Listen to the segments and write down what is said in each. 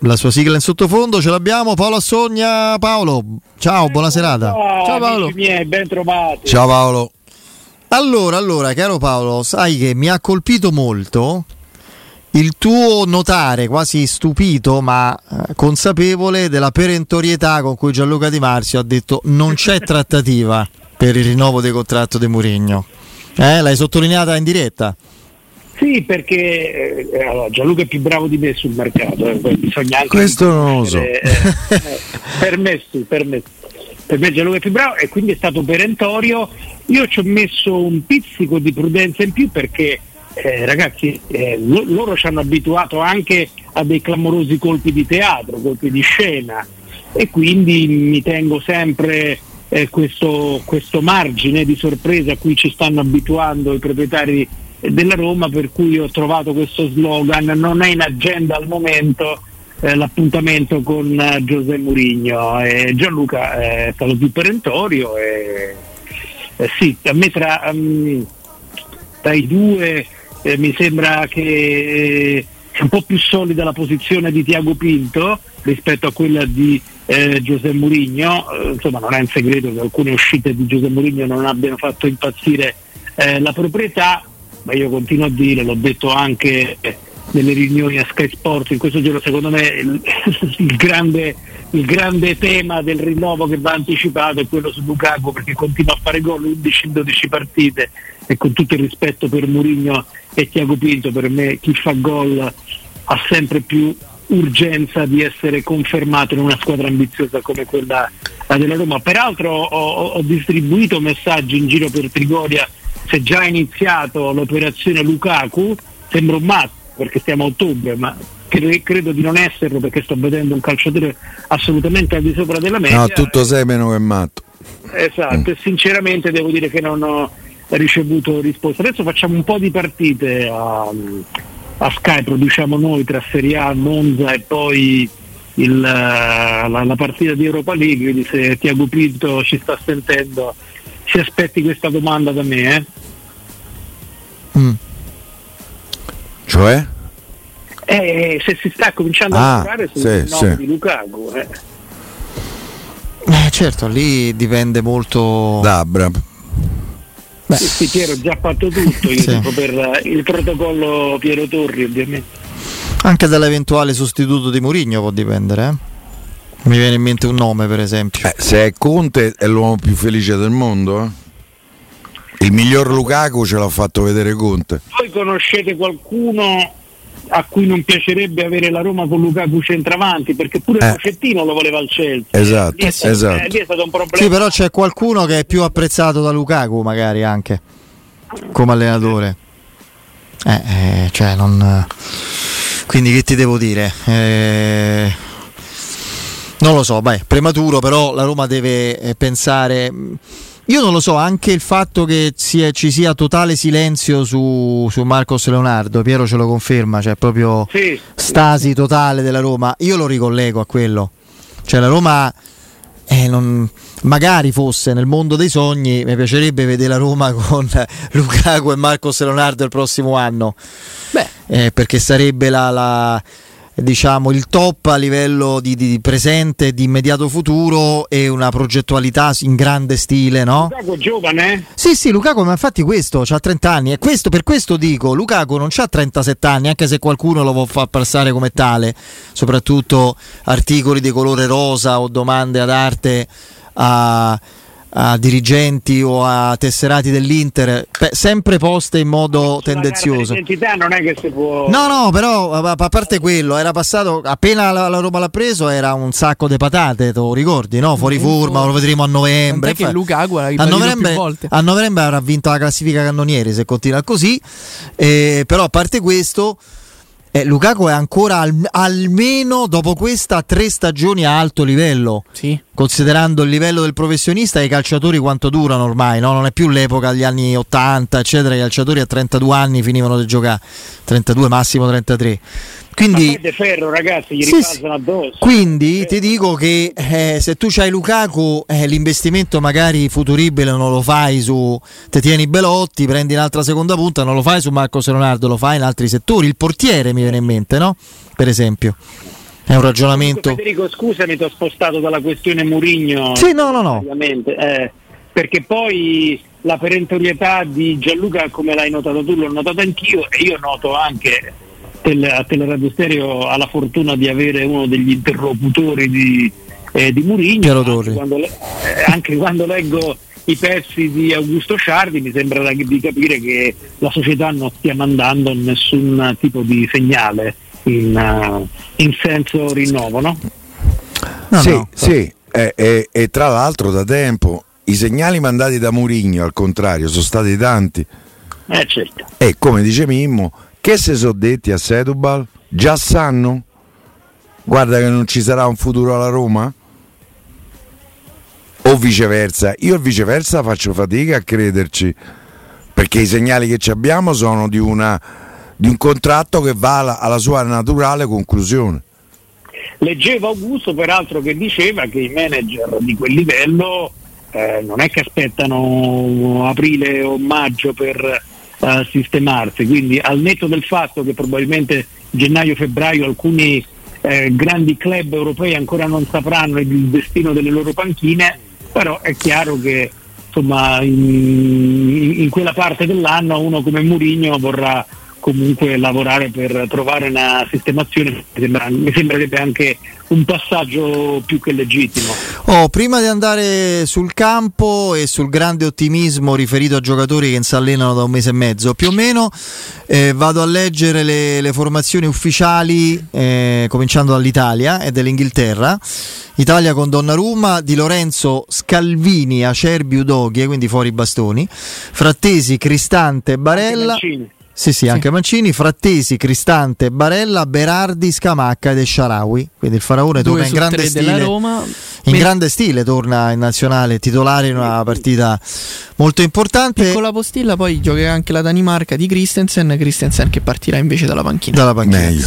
la sua sigla in sottofondo, ce l'abbiamo. Paolo Assogna, Paolo, ciao, buona serata. Ciao, ciao Paolo. Miei, ben trovati. Ciao Paolo. Allora, allora, caro Paolo, sai che mi ha colpito molto il tuo notare quasi stupito ma eh, consapevole della perentorietà con cui Gianluca Di Marzio ha detto non c'è trattativa per il rinnovo del contratto di Murigno. Eh, l'hai sottolineata in diretta? Sì, perché eh, allora, Gianluca è più bravo di me sul mercato, eh, bisogna anche Questo non lo so. Eh, per me sì, per me. Per me Gianluca è più bravo e quindi è stato perentorio. Io ci ho messo un pizzico di prudenza in più perché eh, ragazzi, eh, lo, loro ci hanno abituato anche a dei clamorosi colpi di teatro, colpi di scena e quindi mi tengo sempre eh, questo, questo, margine di sorpresa a cui ci stanno abituando i proprietari della Roma, per cui ho trovato questo slogan, non è in agenda al momento eh, l'appuntamento con uh, Giuseppe Murigno. Gianluca è stato più perentorio e sì, a me tra, um, tra i due eh, mi sembra che eh, sia un po' più solida la posizione di Tiago Pinto rispetto a quella di eh, Giuseppe Mourinho, eh, insomma non è un segreto che alcune uscite di Giuseppe Mourinho non abbiano fatto impazzire eh, la proprietà, ma io continuo a dire, l'ho detto anche nelle riunioni a Sky Sport in questo giro secondo me il, il, grande, il, grande, tema del rinnovo che va anticipato è quello su Lukaku perché continua a fare gol 11 in 12 partite e con tutto il rispetto per Mourinho e Tiago Pinto per me chi fa gol ha sempre più urgenza di essere confermato in una squadra ambiziosa come quella della Roma. Peraltro ho, ho distribuito messaggi in giro per Trigoria, è già iniziato l'operazione Lukaku, sembra un matto perché stiamo a ottobre, ma credo di non esserlo perché sto vedendo un calciatore assolutamente al di sopra della media. No, tutto sei meno che matto. Esatto, mm. e sinceramente devo dire che non ho ricevuto risposta. Adesso facciamo un po' di partite a, a Sky, produciamo noi tra Serie A, Monza e poi il, la, la, partita di Europa League, quindi se Tiago Pinto ci sta sentendo si aspetti questa domanda da me. Eh? Mm. Cioè? Eh, se si sta cominciando ah, a lavorare sul sì, nome sì. di Lukaku. Eh. Eh, certo, lì dipende molto da Abram. Beh. Sì, Piero ha già fatto tutto io sì. per il protocollo Piero Torri ovviamente. Anche dall'eventuale sostituto di Mourinho può dipendere, eh? Mi viene in mente un nome per esempio. Eh, se è Conte è l'uomo più felice del mondo, eh? Il miglior Lukaku ce l'ha fatto vedere Conte. Voi conoscete qualcuno a cui non piacerebbe avere la Roma con Lukaku centravanti perché pure eh. Pocettino lo voleva al Chelsea esatto, lì è, stato, esatto. Eh, lì è stato un problema sì però c'è qualcuno che è più apprezzato da Lukaku magari anche come allenatore eh, eh, cioè non quindi che ti devo dire eh, non lo so, beh, prematuro, però la Roma deve eh, pensare io non lo so, anche il fatto che sia, ci sia totale silenzio su, su, Marcos Leonardo, Piero ce lo conferma, cioè proprio sì. stasi totale della Roma, io lo ricollego a quello. Cioè la Roma eh, non, magari fosse nel mondo dei sogni, mi piacerebbe vedere la Roma con Lukaku e Marcos Leonardo il prossimo anno. Beh, eh, perché sarebbe la, la diciamo, il top a livello di, di, presente, di immediato futuro e una progettualità in grande stile, no? Lukaku è giovane? Sì, sì, Lukaku, ma infatti questo, ha 30 anni e questo, per questo dico, Lukaku non ha 37 anni, anche se qualcuno lo vuole far passare come tale, soprattutto articoli di colore rosa o domande ad arte a a dirigenti o a tesserati dell'Inter, beh, sempre poste in modo tendenzioso. L'identità non è che si può. No, no, però a parte quello, era passato appena la, la Roma l'ha preso, era un sacco di patate, te lo ricordi, no? Fuori forma, lo vedremo a novembre. Che Lukaku a novembre, a novembre avrà vinto la classifica cannonieri se continua così. Eh, però a parte questo. Eh, Lukaku è ancora al, almeno dopo questa tre stagioni a alto livello. Sì. Considerando il livello del professionista e i calciatori quanto durano ormai, no? non è più l'epoca degli anni 80, eccetera. I calciatori a 32 anni finivano di giocare, 32 massimo 33. Quindi, Ferro, ragazzi, gli sì, sì. addosso. Quindi ti dico che eh, se tu c'hai Lukaku, eh, l'investimento magari futuribile non lo fai su te tieni Belotti, prendi un'altra seconda punta, non lo fai su Marco Leonardo, lo fai in altri settori. Il portiere mi viene in mente, no? Per esempio. È un ragionamento. Federico, scusami, ti ho spostato dalla questione Murigno. Sì, no, no, no. Eh, perché poi la perentorietà di Gianluca, come l'hai notato tu, l'ho notato anch'io e io noto anche a Teleradio Stereo ha la fortuna di avere uno degli interlocutori di, eh, di Murigno. Anche quando, eh, anche quando leggo i pezzi di Augusto Ciardi mi sembra di capire che la società non stia mandando nessun tipo di segnale in, uh, in senso rinnovo, no? no sì, no. sì. E, e, e, tra l'altro da tempo i segnali mandati da Murigno al contrario sono stati tanti. Eh certo. E come dice Mimmo, che se sono detti a Setubal? Già sanno? Guarda che non ci sarà un futuro alla Roma? O viceversa? Io viceversa faccio fatica a crederci, perché i segnali che abbiamo sono di, una, di un contratto che va alla, alla sua naturale conclusione. Leggevo Augusto peraltro che diceva che i manager di quel livello eh, non è che aspettano aprile o maggio per uh, sistemarsi, quindi al netto del fatto che probabilmente gennaio-febbraio alcuni eh, grandi club europei ancora non sapranno il destino delle loro panchine, però è chiaro che insomma, in, in quella parte dell'anno uno come Mourinho vorrà comunque lavorare per trovare una sistemazione mi, sembrerebbe anche un passaggio più che legittimo. Oh, prima di andare sul campo e sul grande ottimismo riferito a giocatori che si allenano da un mese e mezzo, più o meno eh, vado a leggere le, le formazioni ufficiali eh, cominciando dall'Italia e dell'Inghilterra. Italia con Donnarumma, Di Lorenzo, Scalvini, Acerbi, Udoghi, quindi fuori bastoni, Frattesi, Cristante, Barella. Sì, sì, anche Mancini, Frattesi, Cristante, Barella, Berardi, Scamacca ed Esciarawi. Quindi il Faraone torna in grande stile. Roma. In grande stile torna in nazionale titolare in una partita molto importante. con la postilla poi giocherà anche la Danimarca di Christensen, Christensen che partirà invece dalla panchina. Dalla panchina. Meglio.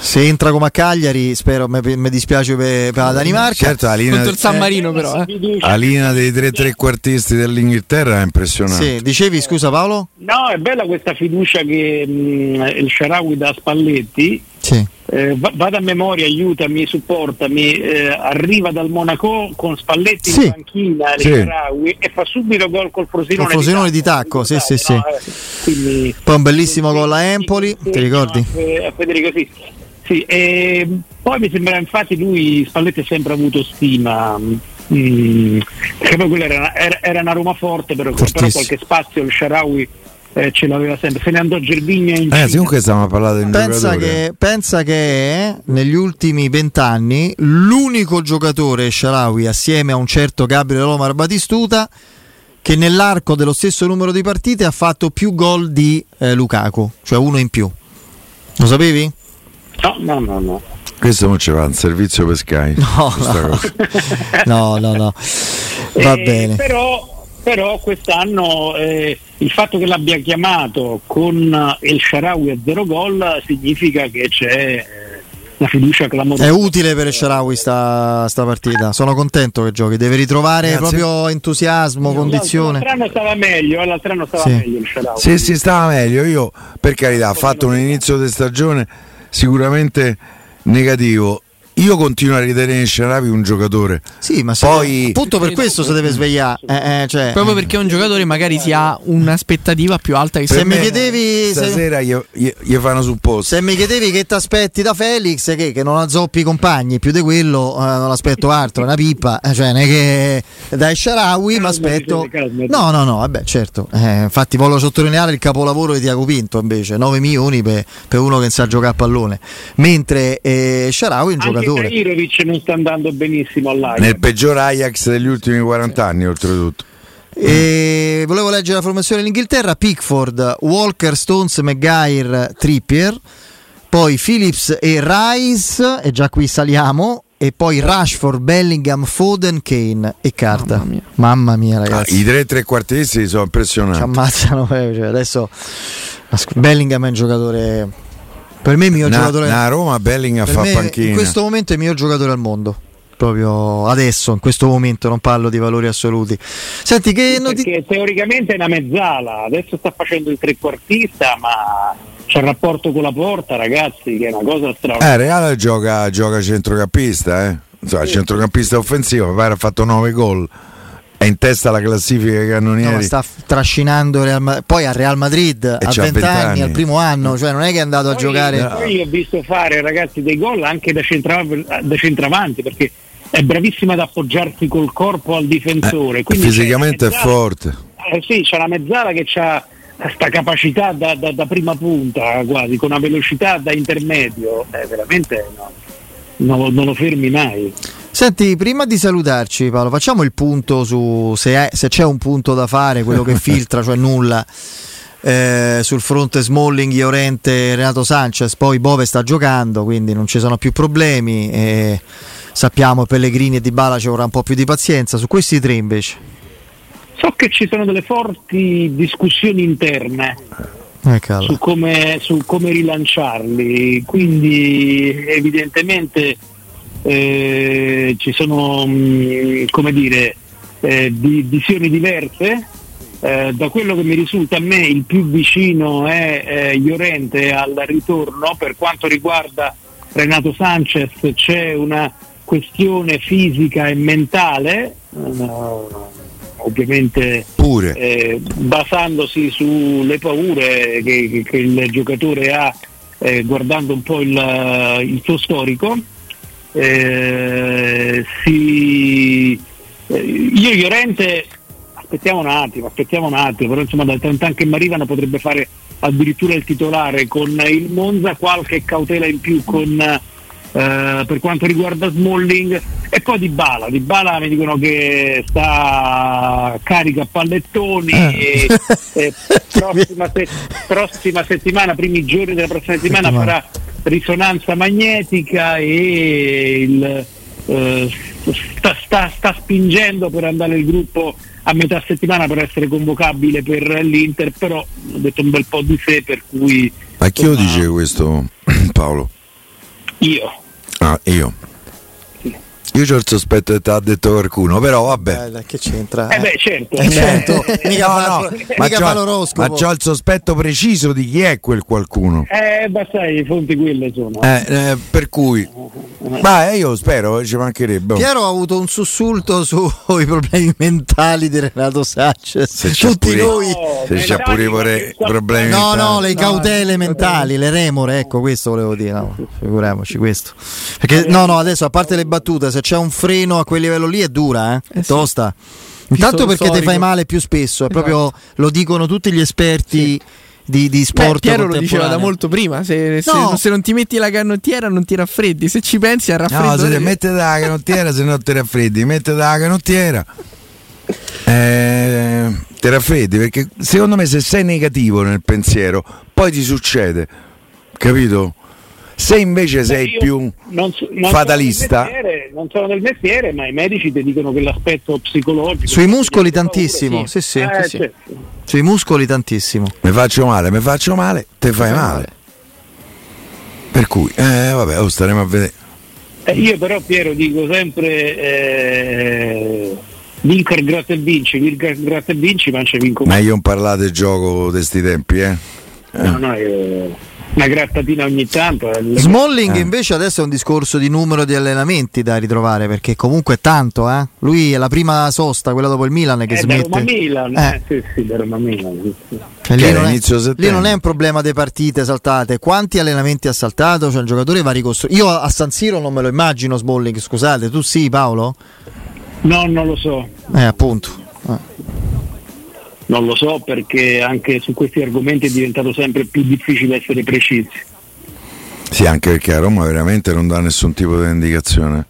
Se entra come a Cagliari, spero, mi dispiace per, per, la Danimarca. Certo, la linea, Contro il San Marino però. Eh. La linea dei tre trequartisti dell'Inghilterra è impressionante. Sì, dicevi scusa Paolo? No, è bella questa fiducia che mh, mm, il Sharawi da Spalletti. Sì. Eh, vada a memoria, aiutami, supportami, eh, arriva dal Monaco con Spalletti sì. in panchina sì. E fa subito gol col Frosinone, col Frosinone di tacco, di tacco sì, sì, no? sì. Quindi, Poi un bellissimo gol a Empoli, ti ricordi? A Federico sì. Sì, e poi mi sembra infatti lui Spalletti ha sempre avuto stima mm, perché poi quella era, era, era, una Roma forte però, però qualche spazio il Sharawi eh, ce l'aveva sempre, se ne andò Gervigna in eh, comunque stiamo a parlare di pensa che, pensa che negli ultimi vent'anni l'unico giocatore Sharawi assieme a un certo Gabriele Omar Batistuta che nell'arco dello stesso numero di partite ha fatto più gol di eh, Lukaku, cioè uno in più. Lo sapevi? No, no, no, no. Questo non ci va, un servizio per Sky. No, no. no, no, no. Va eh, bene. Però, però quest'anno eh, il fatto che l'abbia chiamato con El Sharawi a zero gol significa che c'è la fiducia clamorosa. È utile per El Sharawi sta, sta, partita, sono contento che giochi, deve ritrovare Grazie. proprio entusiasmo, condizione. L'altro anno stava meglio, l'altro anno stava sì. meglio il Sharawi. Sì, sì, stava meglio. Io per carità ho fatto un inizio di stagione sicuramente negativo. Io continuo a ritenere Sharavi un giocatore. Sì, ma Poi... appunto per questo si deve svegliare. Eh, eh, cioè... Proprio perché un giocatore magari si ha un'aspettativa più alta che se mi chiedevi stasera se... gli, gli fanno sul posto. Se mi chiedevi che ti aspetti da Felix, che, che non azzoppi i compagni, più di quello eh, non aspetto altro, una pippa. Eh, cioè, non è che dai Sharawi mi aspetto. No, no, no, vabbè, certo. Eh, infatti voglio sottolineare il capolavoro di Tiago Pinto invece, 9 milioni per, per uno che sa giocare a pallone. Mentre eh, Sharawi è un Anche giocatore giocatore. Irovic non sta andando benissimo all'Ajax. Nel peggior Ajax degli ultimi 40 anni, oltretutto. E volevo leggere la formazione dell'Inghilterra: Pickford, Walker, Stones, Maguire, Trippier, poi Phillips e Rice, e già qui saliamo. E poi Rashford, Bellingham, Foden, Kane e Carta. Mamma mia, Mamma mia ragazzi. Ah, I tre trequartisti sono impressionanti. Ci ammazzano. Eh, cioè adesso Bellingham è un giocatore per me è il mio na, giocatore. A Roma Bellingham fa me, panchina. In questo momento è il mio giocatore al mondo. Proprio adesso, in questo momento, non parlo di valori assoluti. Senti, che Perché noti- teoricamente è una mezzala, adesso sta facendo il trequartista, ma c'è un rapporto con la porta, ragazzi, che è una cosa straordinaria. Eh, Reale gioca, gioca centrocampista, eh. Insomma, Sì. centrocampista offensivo, mi pare ha fatto 9 gol. È in testa alla classifica dei No, cannonieri. ma sta trascinando Real Ma- poi a Real Madrid a c'ha 20 anni, 20 anni. al primo anno, cioè non è che è andato a Poi- giocare. Poi io ho visto fare ragazzi dei gol anche da, centra- da centravanti perché è bravissima ad appoggiarsi col corpo al difensore. Eh, fisicamente è forte. Eh sì, c'è una mezzala che ha questa capacità da, da- da prima punta quasi, con una velocità da intermedio, eh, veramente no, non, non lo fermi mai. Senti, prima di salutarci Paolo, facciamo il punto su se, è- se c'è un punto da fare, quello che filtra, cioè nulla. eh, sul fronte Smalling, Iorente, Renato Sanchez, poi Bove sta giocando, quindi non ci sono più problemi. E sappiamo Pellegrini e Di Bala ci vorrà un po' più di pazienza. Su questi tre invece. So che ci sono delle forti discussioni interne Eh, su come, su come rilanciarli, quindi evidentemente eh, ci sono mh, come dire, eh, di- visioni diverse. Eh, da quello che mi risulta a me il più vicino è eh, Llorente al ritorno, per quanto riguarda Renato Sanchez c'è una questione fisica e mentale, eh, ovviamente Pure. basandosi sulle paure che, che- il giocatore ha guardando un po' il, il suo storico. Eh, si, eh, io Llorente aspettiamo un attimo, aspettiamo un attimo, però insomma dal Tantan che mi arrivano potrebbe fare addirittura il titolare con il Monza, qualche cautela in più con, eh, per quanto riguarda Smalling e poi Di Bala, Di Bala mi dicono che sta carica a pallettoni e, e prossima, se- prossima settimana, primi giorni della prossima settimana Settimana. farà risonanza magnetica e il, eh, sta, sta- sta spingendo per andare il gruppo a metà settimana per essere convocabile per l'Inter, però ha detto un bel po' di sé per cui Ma chi lo dice questo, Paolo? Io. Ah, io. Io ho il sospetto che te l'ha detto qualcuno, però vabbè. Eh, che c'entra? Eh beh certo, Eh, certo. mica No, no, ma c'ho- l'oroscopo. ma c'ho il sospetto preciso di chi è quel qualcuno. Eh, basta, i fonti quelle sono. Eh, eh, per cui, ma eh, io spero, eh, ci mancherebbe. Piero ha avuto un sussulto sui problemi mentali di Renato Sanchez. Tutti pure- noi. Se c'ha pure i pure- problemi No, no, mentali. le cautele mentali, le remore, ecco questo volevo dire, no, figuriamoci questo. Perché no, no, adesso a parte le battute, se c'è un freno a quel livello lì è dura, eh? È Eh sì. tosta. Intanto perché ti fai male più spesso, Esatto. proprio lo dicono tutti gli esperti di, di Beh, sport Piero lo diceva da molto prima. Se, se- No. se non ti metti la canottiera non ti raffreddi. Se ci pensi al No, raffreddore. se mettete la canottiera se no ti raffreddi, mettete la canottiera. Eh, ti raffreddi perché secondo me se sei negativo nel pensiero poi ti succede, capito? Se invece sei Io più non so- non fatalista, Sono mestiere, non sono del mestiere, ma i medici ti dicono che l'aspetto psicologico. Sui muscoli ti ha paura, tantissimo, sì, sì. Eh, sì. certo. Sui muscoli tantissimo. mi faccio male, mi faccio male, te fai male. Per cui, eh, vabbè, oh, staremo a vedere. Eh, io però Piero dico sempre eh, vincer gratta e vinci, vincer gratta e vinci, ma c'è vinco Ma io non parlate gioco di sti tempi, eh? No, no, eh, una grattatina ogni tanto. eh, Smalling Eh. invece adesso è un discorso di numero di allenamenti da ritrovare perché comunque è tanto, eh? Lui è la prima sosta, quella dopo il Milan che eh, smette. Milan, Eh. eh, sì, sì, da Roma Milan. sì, sì. Cioè, lì, non è, lì non è un problema di partite saltate. Quanti allenamenti ha saltato? Cioè, un giocatore va ricostruito. Io a San Siro non me lo immagino Smalling, scusate, tu sì Paolo? No, non lo so, Eh, appunto. Non lo so perché anche su questi argomenti è diventato sempre più difficile essere precisi. Sì, anche perché a Roma veramente non dà nessun tipo di indicazione.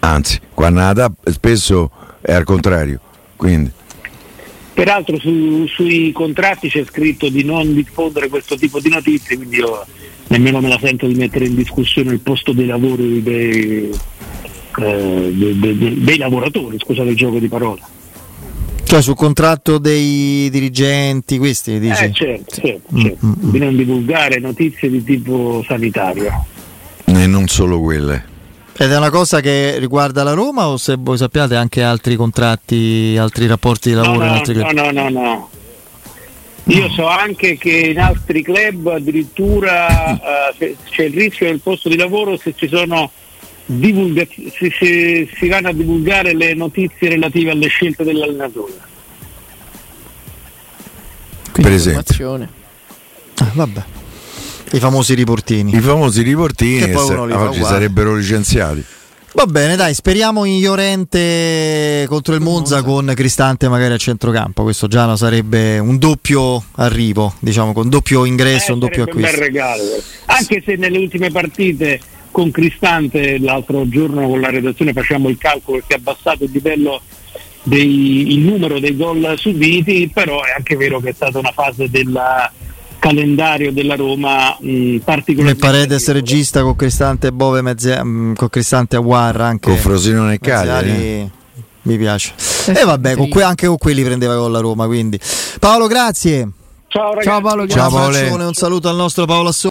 Anzi, quando la dà spesso è al contrario. Quindi, Peraltro su- sui contratti c'è scritto di non diffondere questo tipo di notizie, quindi io nemmeno me la sento di mettere in discussione il posto dei lavori dei, eh, dei- dei- dei- dei lavoratori, scusate il gioco di parole. Cioè sul contratto dei dirigenti, questi dici? Eh, certo, certo, certo. di non divulgare notizie di tipo sanitario. e non solo quelle. Ed è una cosa che riguarda la Roma o se voi sappiate anche altri contratti, altri rapporti di No, lavoro in no, altri no, club? no, no, no. Io so anche che in altri club addirittura eh, c'è il rischio del posto di lavoro se ci sono divulga- se, se si vanno a divulgare le notizie relative alle scelte dell'allenatore. Quindi Per esempio. informazione. Ah, vabbè. I famosi riportini. I famosi riportini Che poi sa- uno li fa oggi sarebbero licenziati. Va bene, dai, speriamo in Llorente contro il Monza con Cristante magari a centrocampo. Questo già sarebbe un doppio arrivo, diciamo, con doppio ingresso, Eh, un doppio sarebbe un bel acquisto. regalo. Anche se nelle ultime partite con Cristante l'altro giorno con la redazione facciamo il calcolo che ha abbassato il livello dei, il numero dei gol subiti, però è anche vero che è stata una fase del calendario della Roma mh, particolarmente Paredes agevole. regista con Cristante Bove, mezze- mm, con Cristante a Guarra anche. Con Frosinone e Cagliari. Mi piace. Eh, E vabbè, con que- anche con quelli prendeva con la Roma. Quindi. Paolo, grazie. Ciao ragazzi. Ciao Paolo, Un Ciao, Paolo. un saluto al nostro Paolo Assoni.